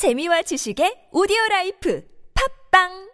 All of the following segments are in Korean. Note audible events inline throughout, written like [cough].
재미와 지식의 오디오 라이프. 팟빵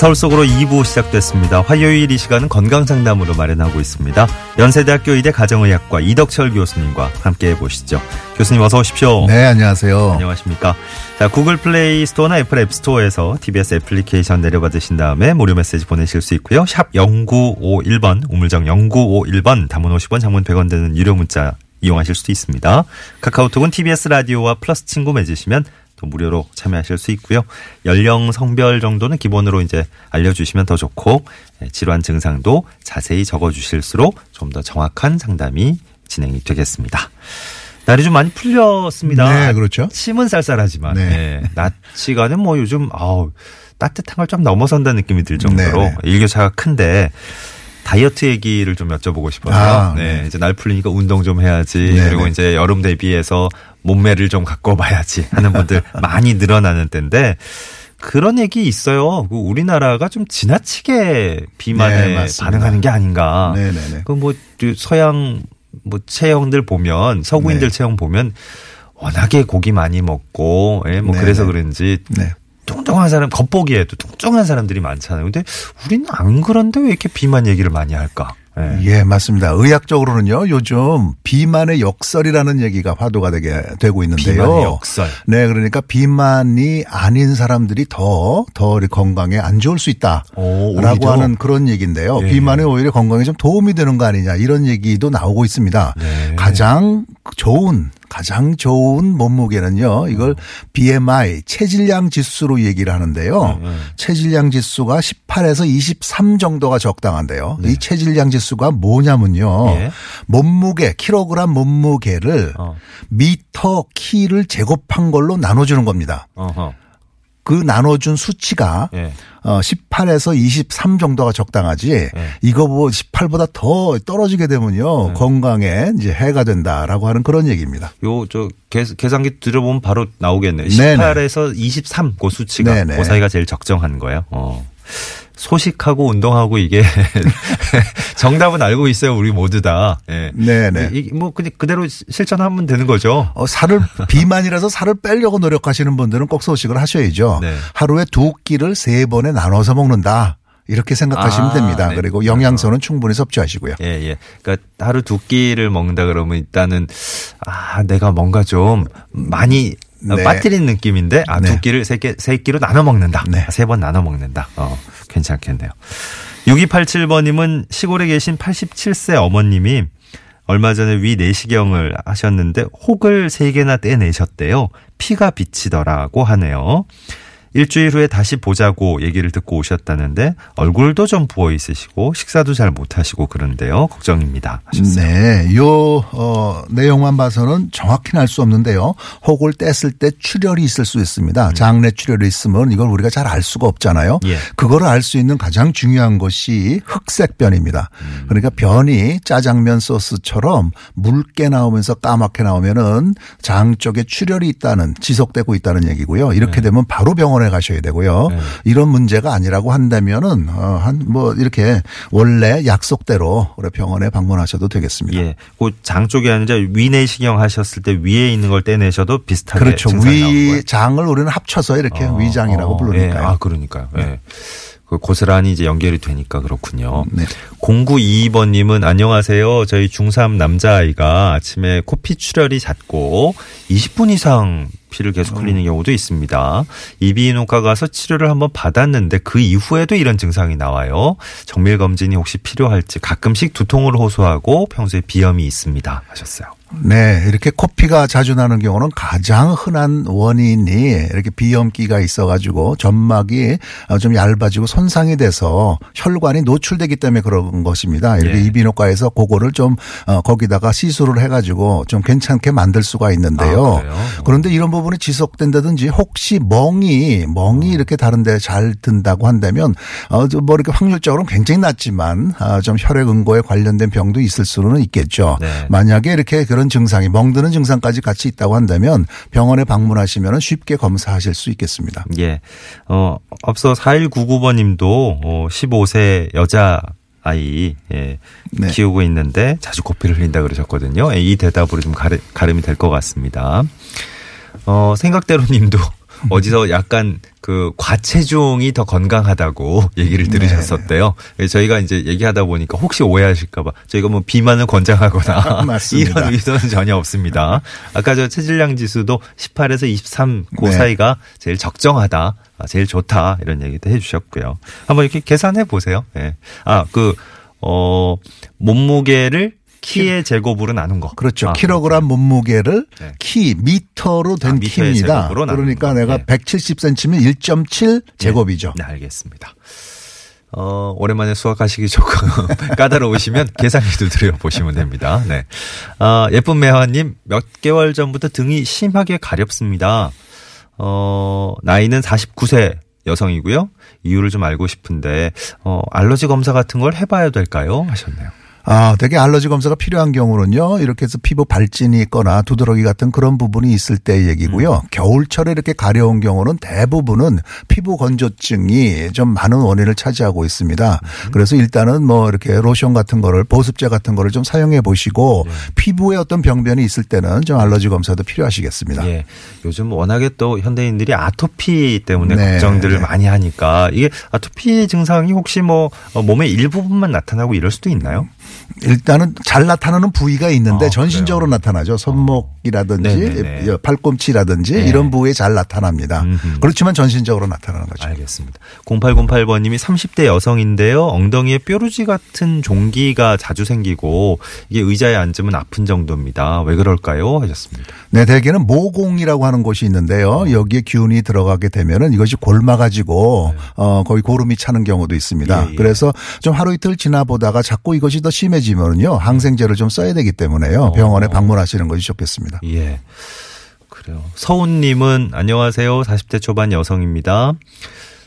서울 속으로 2부 시작됐습니다. 화요일 이 시간은 건강상담으로 마련하고 있습니다. 연세대학교 의대 가정의학과 이덕철 교수님과 함께 해보시죠. 교수님 어서 오십시오. 네, 안녕하세요. 안녕하십니까. 자, 구글 플레이 스토어나 애플 앱스토어에서 TBS 애플리케이션 내려받으신 다음에 무료 메시지 보내실 수 있고요. 샵 0951번, 우물정 0951번, 단문 50원, 장문 100원 되는 유료 문자 이용하실 수도 있습니다. 카카오톡은 TBS 라디오와 플러스 친구 맺으시면 또 무료로 참여하실 수 있고요. 연령, 성별 정도는 기본으로 이제 알려주시면 더 좋고 예, 질환 증상도 자세히 적어주실수록 좀 더 정확한 상담이 진행이 되겠습니다. 날이 좀 많이 풀렸습니다. 네, 그렇죠. 침은 쌀쌀하지만 네. 예, 낮 시간은 뭐 요즘 아우 따뜻한 걸 좀 넘어선다는 느낌이 들 정도로 네, 일교차가 큰데 다이어트 얘기를 좀 여쭤보고 싶어요. 아, 네. 네. 이제 날 풀리니까 운동 좀 해야지. 네, 그리고 네. 이제 여름 대비해서 몸매를 좀 갖고 봐야지 하는 분들 [laughs] 많이 늘어나는 때인데 그런 얘기 있어요. 그 우리나라가 좀 지나치게 비만에 네. 반응하는 게 아닌가. 네, 네, 네. 그뭐 서양 뭐 체형들 보면 서구인들 네. 체형 보면 워낙에 고기 많이 먹고 예, 뭐 네, 그래서 네. 그런지 네. 뚱뚱한 사람 겉보기에도 뚱뚱한 사람들이 많잖아요. 근데 우리는 안 그런데 왜 이렇게 비만 얘기를 많이 할까? 예. 예, 맞습니다. 의학적으로는요, 요즘 비만의 역설이라는 얘기가 화두가 되게 되고 있는데요. 비만의 역설. 네, 그러니까 비만이 아닌 사람들이 더, 더 건강에 안 좋을 수 있다. 오? 라고 하는 그런 얘기인데요. 예. 비만이 오히려 건강에 좀 도움이 되는 거 아니냐 이런 얘기도 나오고 있습니다. 네. 가장 좋은 가장 좋은 몸무게는요. 이걸 BMI 체질량 지수로 얘기를 하는데요. 네. 체질량 지수가 18에서 23 정도가 적당한데요. 네. 이 체질량 지수가 뭐냐면요. 예. 몸무게 킬로그램 몸무게를 어. 미터 키를 제곱한 걸로 나눠주는 겁니다. 어허. 그 나눠준 수치가 예. 어 18에서 23 정도가 적당하지 이거 뭐 18보다 더 떨어지게 되면요 네. 건강에 이제 해가 된다라고 하는 그런 얘기입니다. 요, 저, 계- 계산기 들어보면 바로 나오겠네요. 네네. 18에서 23, 그 수치가. 네네. 그 사이가 제일 적정한 거예요. 어. 소식하고 운동하고 이게 [laughs] 정답은 알고 있어요. 우리 모두 다. 예. 네네. 이- 뭐 그냥 그대로 시- 실천하면 되는 거죠. 어, 살을 비만이라서 살을 빼려고 노력하시는 분들은 꼭 소식을 하셔야죠. 네. 하루에 두 끼를 세 번에 나눠서 먹는다. 이렇게 생각하시면 아, 됩니다. 네. 그리고 영양소는 충분히 섭취하시고요. 예, 예. 그러니까 하루 두 끼를 먹는다 그러면 일단은 아, 내가 뭔가 좀 많이 네. 빠뜨린 느낌인데 아, 두 네. 끼를 세 개, 세 끼로 나눠 먹는다. 네. 세번 나눠 먹는다. 어, 괜찮겠네요. 6287번님은 시골에 계신 87세 어머님이 얼마 전에 위 내시경을 하셨는데 혹을 세 개나 떼내셨대요. 피가 비치더라고 하네요. 일주일 후에 다시 보자고 얘기를 듣고 오셨다는데 얼굴도 좀 부어 있으시고 식사도 잘 못하시고 그런데요. 걱정입니다. 하셨어요. 네, 요 어, 내용만 봐서는 정확히는 알 수 없는데요. 혹을 뗐을 때 출혈이 있을 수 있습니다. 장내 출혈이 있으면 이걸 우리가 잘 알 수가 없잖아요. 예. 그거를 알 수 있는 가장 중요한 것이 흑색 변입니다. 그러니까 변이 짜장면 소스처럼 묽게 나오면서 까맣게 나오면은 장 쪽에 출혈이 있다는 지속되고 있다는 얘기고요. 이렇게 되면 바로 병원 에 가셔야 되고요. 네. 이런 문제가 아니라고 한다면은 어, 한뭐 이렇게 원래 약속대로 병원에 방문하셔도 되겠습니다. 예. 그장 쪽이 아니라 위내시경 하셨을 때 위에 있는 걸 떼내셔도 비슷하게 그렇죠. 증상이 나오는 거예요. 위 장을 우리는 합쳐서 이렇게 어, 위장이라고 어, 부르니까요. 예. 아, 그러니까요. 예. 그 고스란히 이제 연결이 되니까 그렇군요. 네. 0922번님은 안녕하세요. 저희 중3 남자아이가 아침에 코피 출혈이 잦고 20분 이상 피를 계속 어. 흘리는 경우도 있습니다. 이비인후과 가서 치료를 한번 받았는데 그 이후에도 이런 증상이 나와요. 정밀 검진이 혹시 필요할지 가끔씩 두통을 호소하고 평소에 비염이 있습니다. 하셨어요. 네, 이렇게 코피가 자주 나는 경우는 가장 흔한 원인이 이렇게 비염기가 있어가지고 점막이 어, 좀 얇아지고 손상이 돼서 혈관이 노출되기 때문에 그런 것입니다. 이렇게 예. 이비인후과에서 그거를 좀 어, 거기다가 시술을 해가지고 좀 괜찮게 만들 수가 있는데요. 아, 그래요? 그런데 이런 부분이 지속된다든지 혹시 멍이 멍이 이렇게 다른데 잘 든다고 한다면 어뭐 이렇게 확률적으로는 굉장히 낮지만 아, 좀 혈액 응고에 관련된 병도 있을 수는 있겠죠. 네. 만약에 이렇게 그런 다른 증상이 멍드는 증상까지 같이 있다고 한다면 병원에 방문하시면 쉽게 검사하실 수 있겠습니다. 예. 어, 앞서 4199번 님도 어, 15세 여자 아이 예, 네. 키우고 있는데 자주 코피를 흘린다 그러셨거든요. 예, 이 대답으로 좀 가르, 가름이 될 것 같습니다. 어, 생각대로 님도 어디서 약간 그 과체중이 더 건강하다고 [laughs] 얘기를 네. 들으셨었대요. 예, 저희가 이제 얘기하다 보니까 혹시 오해하실까봐 저희가 뭐 비만을 권장하거나. [laughs] [laughs] 이런 의도는 전혀 없습니다. 아까 저 체질량 지수도 18에서 23, 그 네. 사이가 제일 적정하다, 아, 제일 좋다 이런 얘기도 해주셨고요. 한번 이렇게 계산해 보세요. 예. 아, 그, 어, 몸무게를 키의 제곱으로 나눈 거. 그렇죠. 아, 킬로그램 몸무게를 네. 키 미터로 된 아, 키입니다. 그러니까 거. 내가 네. 170cm면 1.7 제곱이죠. 네, 알겠습니다. 어, 오랜만에 수학하시기 조금 [laughs] 까다로우시면 계산기도 들여보시면 됩니다. 네. 아, 예쁜 매화님, 몇 개월 전부터 등이 심하게 가렵습니다. 어, 나이는 49세 여성이고요. 이유를 좀 알고 싶은데, 어, 알러지 검사 같은 걸 해봐야 될까요? 하셨네요. 아, 되게 알러지 검사가 필요한 경우는요. 이렇게 해서 피부 발진이 있거나 두드러기 같은 그런 부분이 있을 때 얘기고요. 음. 겨울철에 이렇게 가려운 경우는 대부분은 피부 건조증이 좀 많은 원인을 차지하고 있습니다. 음. 그래서 일단은 뭐 이렇게 로션 같은 거를 보습제 같은 거를 좀 사용해 보시고 네. 피부에 어떤 병변이 있을 때는 좀 알러지 검사도 필요하시겠습니다. 예. 요즘 워낙에 또 현대인들이 아토피 때문에 네, 걱정들을 네. 많이 하니까 이게 아토피 증상이 혹시 뭐 어, 몸의 일부분만 나타나고 이럴 수도 있나요? 일단은 잘 나타나는 부위가 있는데 아, 전신적으로 그래요? 나타나죠. 손목이라든지 네네네. 팔꿈치라든지 네. 이런 부위에 잘 나타납니다. 음흠. 그렇지만 전신적으로 나타나는 거죠. 알겠습니다. 0808번님이 30대 여성인데요. 엉덩이에 뾰루지 같은 종기가 자주 생기고 이게 의자에 앉으면 아픈 정도입니다. 왜 그럴까요? 하셨습니다. 네, 대개는 모공이라고 하는 곳이 있는데요. 여기에 균이 들어가게 되면은 이것이 골마가지고 어 거의 고름이 차는 경우도 있습니다. 네. 예, 예. 그래서 좀 하루 이틀 지나보다가 자꾸 이것이 더 심해지면은요 항생제를 좀 써야 되기 때문에요. 어. 병원에 방문하시는 것이 좋겠습니다. 예. 그래요. 서훈님은 안녕하세요. 40대 초반 여성입니다.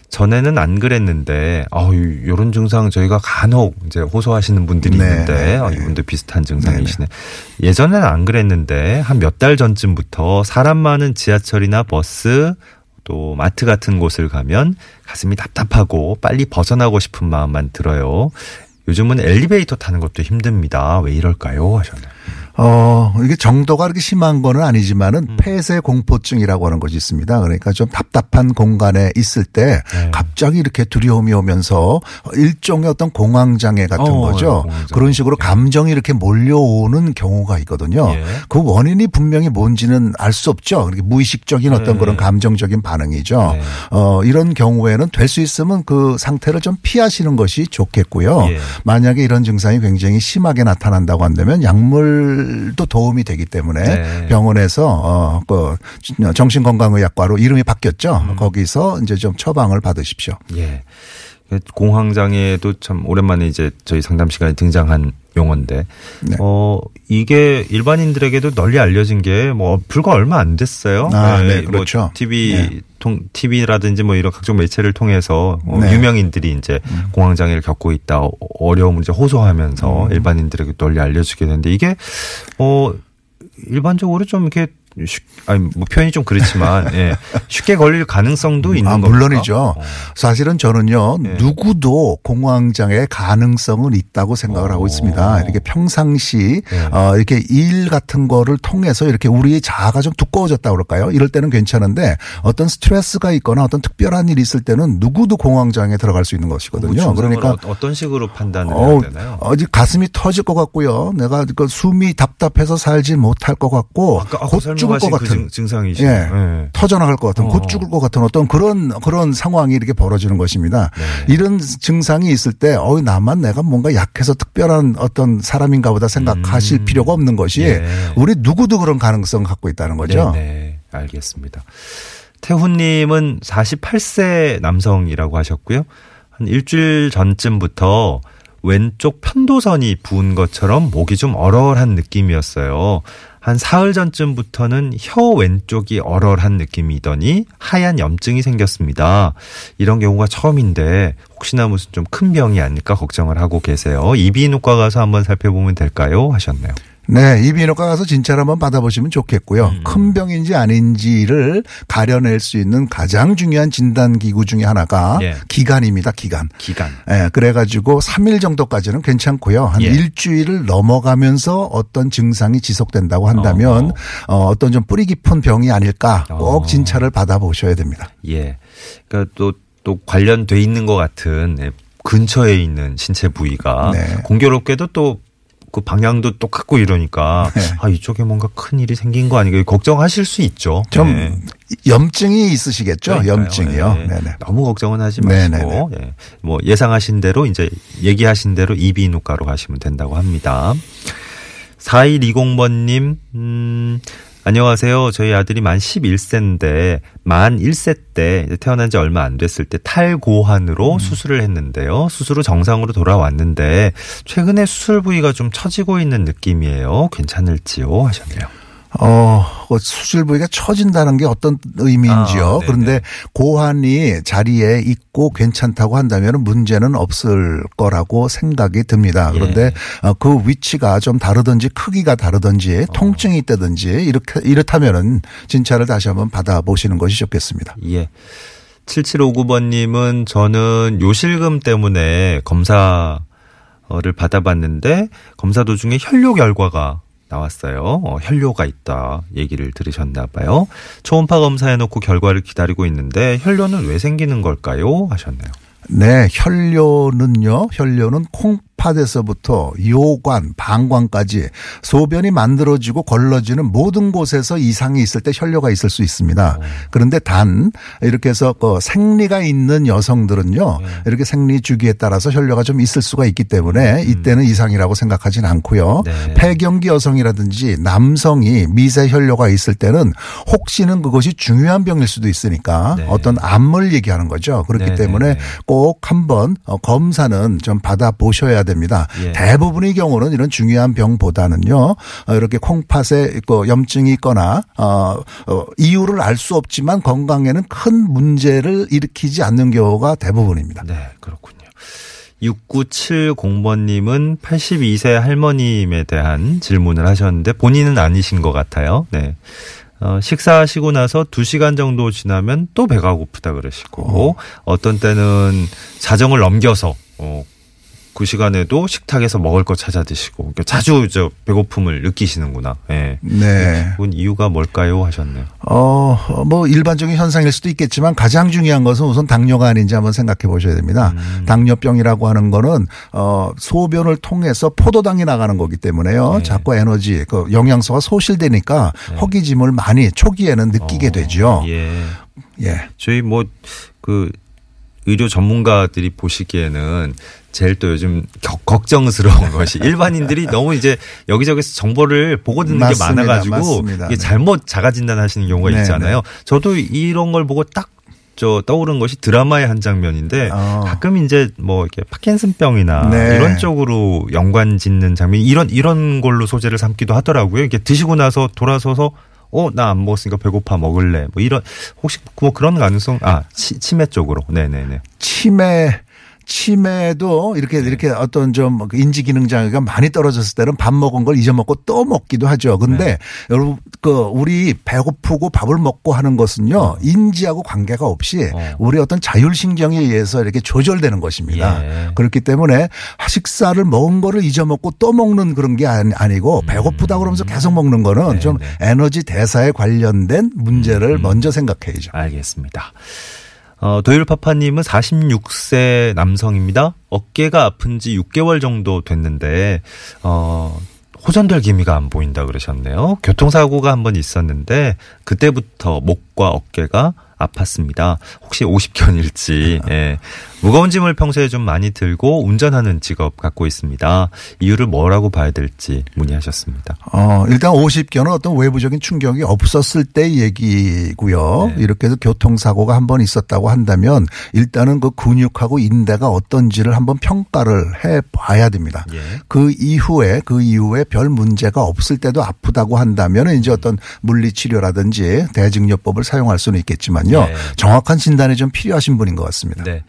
전에는 안 그랬는데, 아유, 요런 증상 저희가 간혹 이제 호소하시는 분들이 네, 있는데, 네, 아, 네. 이분도 비슷한 증상이시네. 예전에는 안 그랬는데, 한 몇 달 전쯤부터 사람 많은 지하철이나 버스, 또 마트 같은 곳을 가면 가슴이 답답하고 빨리 벗어나고 싶은 마음만 들어요. 요즘은 엘리베이터 타는 것도 힘듭니다. 왜 이럴까요? 하셨네요. 어, 이게 정도가 그렇게 심한 거는 아니지만은 음. 폐쇄 공포증이라고 하는 것이 있습니다. 그러니까 좀 답답한 공간에 있을 때 네. 갑자기 이렇게 두려움이 오면서 일종의 어떤 공황장애 같은 어, 거죠. 공황장애. 그런 식으로 감정이 이렇게 몰려오는 경우가 있거든요. 예. 그 원인이 분명히 뭔지는 알 수 없죠. 그렇게 무의식적인 어떤 네. 그런 감정적인 반응이죠. 네. 어, 이런 경우에는 될 수 있으면 그 상태를 좀 피하시는 것이 좋겠고요. 예. 만약에 이런 증상이 굉장히 심하게 나타난다고 한다면 약물 도 도움이 되기 때문에 네. 병원에서 어, 그 정신건강의학과로 이름이 바뀌었죠. 음. 거기서 이제 좀 처방을 받으십시오. 예. 공황장애도 참 오랜만에 이제 저희 상담 시간에 등장한 용어인데, 네. 어, 이게 일반인들에게도 널리 알려진 게 뭐 불과 얼마 안 됐어요. 아, 네, 그렇죠. 뭐 TV, 네. 통, TV라든지 뭐 이런 각종 매체를 통해서 어, 네. 음. 유명인들이 이제 공황 장애를 겪고 있다, 어, 어려움을 이제 호소하면서 음. 일반인들에게 널리 알려지게 되는데 이게, 어, 일반적으로 좀 이렇게 쉽, 아니, 뭐 표현이 좀 그렇지만, 예. 쉽게 걸릴 가능성도 있는 아, 겁니까? 물론이죠. 어. 사실은 저는요, 네. 누구도 공황장애 가능성은 있다고 생각을 하고 어. 있습니다. 이렇게 평상시, 네. 어, 이렇게 일 같은 거를 통해서 이렇게 우리의 자아가 좀 두꺼워졌다 그럴까요? 이럴 때는 괜찮은데 어떤 스트레스가 있거나 어떤 특별한 일이 있을 때는 누구도 공황장애에 들어갈 수 있는 것이거든요. 뭐 그러니까 어- 어떤 식으로 판단을 어, 해야 되나요? 어디 가슴이 터질 것 같고요. 내가 그 숨이 답답해서 살지 못할 것 같고 아까 아까 곧 죽을 것그 같은 증, 증상이시죠. 예. 예. 터져나갈 것 같은 어. 곧 죽을 것 같은 어떤 그런 그런 상황이 이렇게 벌어지는 것입니다. 네. 이런 증상이 있을 때 어, 나만 내가 뭔가 약해서 특별한 어떤 사람인가 보다 생각하실 음. 필요가 없는 것이 예. 우리 누구도 그런 가능성 갖고 있다는 거죠. 네, 네. 알겠습니다. 태훈님은 48세 남성이라고 하셨고요. 한 일주일 전쯤부터 왼쪽 편도선이 부은 것처럼 목이 좀 얼얼한 느낌이었어요. 한 사흘 전쯤부터는 혀 왼쪽이 얼얼한 느낌이더니 하얀 염증이 생겼습니다. 이런 경우가 처음인데 혹시나 무슨 좀 큰 병이 아닐까 걱정을 하고 계세요. 이비인후과 가서 한번 살펴보면 될까요? 하셨네요. 네, 이비인후과 가서 진찰 한번 받아보시면 좋겠고요. 음. 큰 병인지 아닌지를 가려낼 수 있는 가장 중요한 진단 기구 중에 하나가 예. 기간입니다. 기간. 기간. 예, 그래가지고 3일 정도까지는 괜찮고요. 한 예. 일주일을 넘어가면서 어떤 증상이 지속된다고 한다면 어, 어 떤 좀 뿌리 깊은 병이 아닐까 꼭 어. 진찰을 받아보셔야 됩니다. 예. 그러니까 또, 또 관련돼 있는 것 같은 예, 근처에 있는 신체 부위가 네. 공교롭게도 또 그 방향도 똑같고 이러니까 네. 아 이쪽에 뭔가 큰 일이 생긴 거 아닌가 걱정하실 수 있죠. 좀 네. 염증이 있으시겠죠? 그러니까요. 염증이요. 네. 너무 걱정은 하지. 마시고 예. 뭐 예상하신 대로 이제 얘기하신 대로 이비인후과로 가시면 된다고 합니다. 4120번님 음 안녕하세요. 저희 아들이 만 11세인데 만 1세 때 태어난 지 얼마 안 됐을 때 음. 탈고환으로 수술을 했는데요. 수술 후 정상으로 돌아왔는데 최근에 수술 부위가 좀 처지고 있는 느낌이에요. 괜찮을지요? 하셨네요. 어, 그 수술 부위가 처진다는 게 어떤 의미인지요. 아, 네네. 그런데 고환이 자리에 있고 괜찮다고 한다면 문제는 없을 거라고 생각이 듭니다. 그런데 예. 어, 그 위치가 좀 다르든지 크기가 다르든지 어. 통증이 있다든지 이렇게 이렇다면은 진찰을 다시 한번 받아보시는 것이 좋겠습니다. 예. 7759번님은 저는 요실금 때문에 검사를 받아봤는데 검사 도중에 혈뇨 결과가 나왔어요. 어, 혈뇨가 있다 얘기를 들으셨나 봐요. 초음파 검사해놓고 결과를 기다리고 있는데 혈뇨는 왜 생기는 걸까요? 하셨네요. 네, 혈뇨는요. 혈뇨는 콩 팥에서부터 요관, 방광까지 소변이 만들어지고 걸러지는 모든 곳에서 이상이 있을 때 혈뇨가 있을 수 있습니다. 그런데 단 이렇게 해서 그 생리가 있는 여성들은요. 이렇게 생리 주기에 따라서 혈뇨가 좀 있을 수가 있기 때문에 이때는 이상이라고 생각하진 않고요. 네. 폐경기 여성이라든지 남성이 미세 혈뇨가 있을 때는 혹시는 그것이 중요한 병일 수도 있으니까 네. 어떤 암을 얘기하는 거죠. 그렇기 네, 때문에 네, 네. 꼭 한번 어, 검사는 좀 받아 보셔야 됩니다. 예. 대부분의 경우는 이런 중요한 병보다는요 어, 이렇게 콩팥에 그 염증이 있거나 어, 어, 이유를 알 수 없지만 건강에는 큰 문제를 일으키지 않는 경우가 대부분입니다. 네, 그렇군요. 6970번님은 82세 할머님에 대한 질문을 하셨는데 본인은 아니신 것 같아요. 네. 어, 식사하시고 나서 2시간 정도 지나면 또 배가 고프다 그러시고 어. 떤 때는 자정을 넘겨서 어, 그 시간에도 식탁에서 먹을 거 찾아 드시고 그러니까 자주 저 배고픔을 느끼시는구나. 예. 네. 그건 이유가 뭘까요? 하셨네요. 어, 뭐 일반적인 현상일 수도 있겠지만 가장 중요한 것은 우선 당뇨가 아닌지 한번 생각해 보셔야 됩니다. 음. 당뇨병이라고 하는 거는 어, 소변을 통해서 포도당이 나가는 거기 때문에요. 네. 자꾸 에너지, 그 영양소가 소실되니까 허기짐을 많이 초기에는 느끼게 어, 되죠. 예. 예. 저희 뭐 그 의료 전문가들이 보시기에는 제일 또 요즘 격- 걱정스러운 [laughs] 것이 일반인들이 너무 이제 여기저기서 정보를 보고 듣는 맞습니다. 게 많아가지고 맞습니다. 이게 네. 잘못 자가 진단하시는 경우가 네, 있잖아요. 저도 이런 걸 보고 딱 저 떠오른 것이 드라마의 한 장면인데 어. 가끔 이제 뭐 이렇게 파킨슨병이나 네. 이런 쪽으로 연관 짓는 장면 이런 이런 걸로 소재를 삼기도 하더라고요. 이게 드시고 나서 돌아서서 어 나 안 먹었으니까 배고파 먹을래. 뭐 이런 혹시 뭐 그런 가능성 아 치, 치매 쪽으로. 네 네 네. 치매 치매도 이렇게 네. 이렇게 어떤 좀그 인지 기능 장애가 많이 떨어졌을 때는 밥 먹은 걸 잊어먹고 또 먹기도 하죠. 근데 네. 여러분 그 우리 배고프고 밥을 먹고 하는 것은요 인지하고 관계가 없이 어. 우리 어떤 자율 신경에 의해서 이렇게 조절되는 것입니다. 예. 그렇기 때문에 식사를 먹은 거를 잊어먹고 또 먹는 그런 게 아니- 아니고 배고프다 그러면서 계속 먹는 거는 음. 네, 좀 네. 에너지 대사에 관련된 문제를 먼저 생각해야죠. 알겠습니다. 어, 도일파파님은 46세 남성입니다. 어깨가 아픈 지 6개월 정도 됐는데, 어, 호전될 기미가 안 보인다 그러셨네요. 교통사고가 한 번 있었는데, 그때부터 목과 어깨가 아팠습니다. 혹시 50견일지, [laughs] 예. 무거운 짐을 평소에 좀 많이 들고 운전하는 직업 갖고 있습니다. 이유를 뭐라고 봐야 될지 문의하셨습니다. 어, 일단 50견은 어떤 외부적인 충격이 없었을 때 얘기고요. 네. 이렇게 해서 교통사고가 한 번 있었다고 한다면 일단은 그 근육하고 인대가 어떤지를 한번 평가를 해 봐야 됩니다. 예. 그 이후에 그 이후에 별 문제가 없을 때도 아프다고 한다면 이제 어떤 물리치료라든지 대증요법을 사용할 수는 있겠지만요. 네. 정확한 진단이 좀 필요하신 분인 것 같습니다. 네.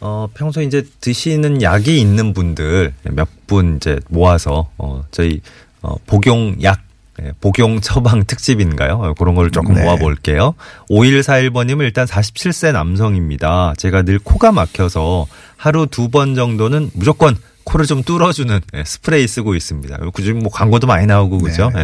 어, 평소에 이제 드시는 약이 있는 분들 몇 분 이제 모아서 어, 저희 어, 복용약 예, 복용 처방 [laughs] 특집인가요? 어, 그런 걸 조금 네. 모아볼게요. 5141번님은 일단 47세 남성입니다. 제가 늘 코가 막혀서 하루 두 번 정도는 무조건 코를 좀 뚫어주는 예, 스프레이 쓰고 있습니다. 그중 뭐 광고도 많이 나오고 그죠? 네.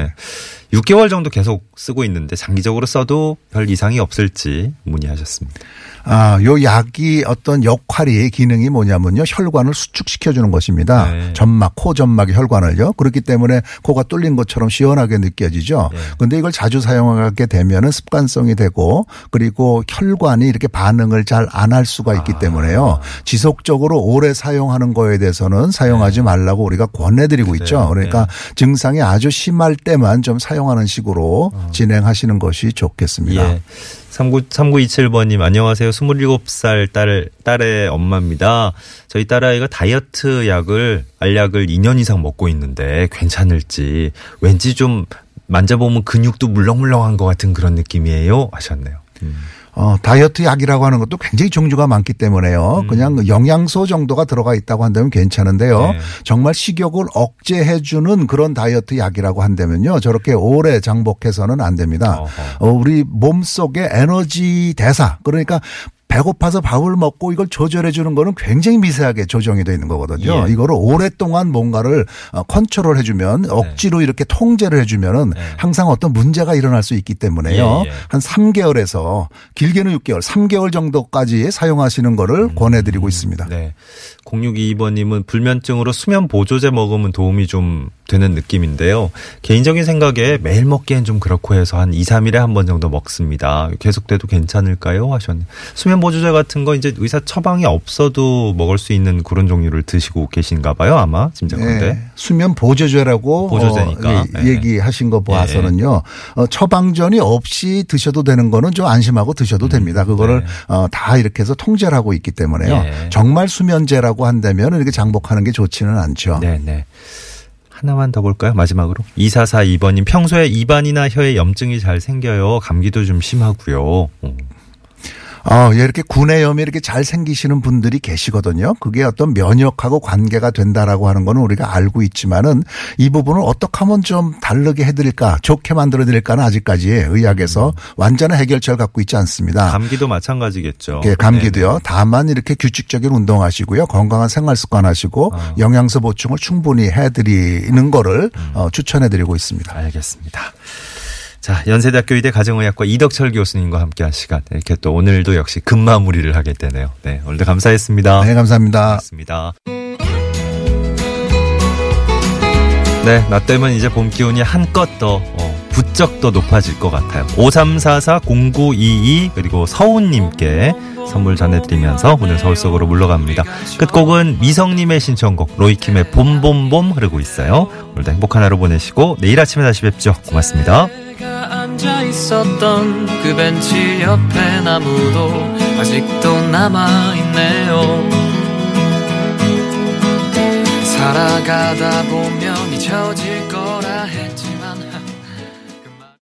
예. 6개월 정도 계속 쓰고 있는데 장기적으로 써도 별 이상이 없을지 문의하셨습니다. 아, 요 약이 어떤 역할이 기능이 뭐냐면요. 혈관을 수축시켜 주는 것입니다. 네. 점막, 코 점막의 혈관을요. 그렇기 때문에 코가 뚫린 것처럼 시원하게 느껴지죠. 네. 근데 이걸 자주 사용하게 되면은 습관성이 되고 그리고 혈관이 이렇게 반응을 잘 안 할 수가 있기 아. 때문에요. 지속적으로 오래 사용하는 거에 대해서는 사용하지 말라고 우리가 권해드리고 있죠. 네. 그러니까 증상이 아주 심할 때만 좀 사용하는 식으로 진행하시는 것이 좋겠습니다. 어. 예. 39, 3927번님, 안녕하세요. 27살 딸, 딸의 엄마입니다. 저희 딸아이가 다이어트 약을, 알약을 2년 이상 먹고 있는데 괜찮을지, 왠지 좀 만져보면 근육도 물렁물렁한 것 같은 그런 느낌이에요. 하셨네요. 음. 어, 다이어트 약이라고 하는 것도 굉장히 종류가 많기 때문에요. 음. 그냥 영양소 정도가 들어가 있다고 한다면 괜찮은데요. 네. 정말 식욕을 억제해주는 그런 다이어트 약이라고 한다면요. 저렇게 오래 장복해서는 안 됩니다. 어허. 어, 우리 몸 속의 에너지 대사 그러니까 배고파서 밥을 먹고 이걸 조절해 주는 거는 굉장히 미세하게 조정이 되어 있는 거거든요. 예. 이거를 오랫동안 뭔가를 어, 컨트롤 해주면 억지로 이렇게 통제를 해주면은 네. 항상 어떤 문제가 일어날 수 있기 때문에요. 예, 예. 한 3개월에서 길게는 6개월, 3개월 정도까지 사용하시는 거를 권해드리고 있습니다. 네. 0622번님은 불면증으로 수면 보조제 먹으면 도움이 좀 되는 느낌인데요. 개인적인 생각에 매일 먹기엔 좀 그렇고 해서 한 2, 3일에 한 번 정도 먹습니다. 계속돼도 괜찮을까요? 하셨네. 수면 보조제 같은 거 이제 의사 처방이 없어도 먹을 수 있는 그런 종류를 드시고 계신가 봐요. 아마 짐작컨대. 네. 수면 보조제라고 보조제니까. 어, 예, 네. 얘기하신 거 봐서는요. 어, 처방전이 없이 드셔도 되는 거는 좀 안심하고 드셔도 됩니다. 그거를 네. 어, 다 이렇게 해서 통제를 하고 있기 때문에요. 예. 정말 수면제라고 한다면 이렇게 장복하는 게 좋지는 않죠. 네, 네. 하나만 더 볼까요? 마지막으로. 2442번님, 평소에 입안이나 혀에 염증이 잘 생겨요. 감기도 좀 심하고요. 음. 어, 예, 이렇게 구내염이 이렇게 잘 생기시는 분들이 계시거든요. 그게 어떤 면역하고 관계가 된다라고 하는 거는 우리가 알고 있지만은 이 부분을 어떻게 하면 좀 다르게 해드릴까, 좋게 만들어드릴까는 아직까지 의학에서 완전한 해결책을 갖고 있지 않습니다. 감기도 마찬가지겠죠. 예, 감기도요. 네네. 다만 이렇게 규칙적인 운동하시고요. 건강한 생활 습관 하시고 어. 영양소 보충을 충분히 해드리는 거를 음. 어, 추천해드리고 있습니다. 알겠습니다. 자, 연세대학교 의대 가정의학과 이덕철 교수님과 함께한 시간. 이렇게 또 오늘도 역시 금마무리를 하게 되네요. 네, 오늘도 감사했습니다. 네, 감사합니다. 고맙습니다. 네, 나 때문에 이제 봄 기온이 한껏 더 어, 부쩍 더 높아질 것 같아요. 5344-0922 그리고 서훈님께 선물 전해드리면서 오늘 서울 속으로 물러갑니다. 끝곡은 미성님의 신청곡 로이킴의 봄봄봄 흐르고 있어요. 오늘도 행복한 하루 보내시고 내일 아침에 다시 뵙죠. 고맙습니다. 앉아 있었던 그 벤치 옆에 나무도 아직도 남아 있네요. 살아가다 보면 잊혀질 했지.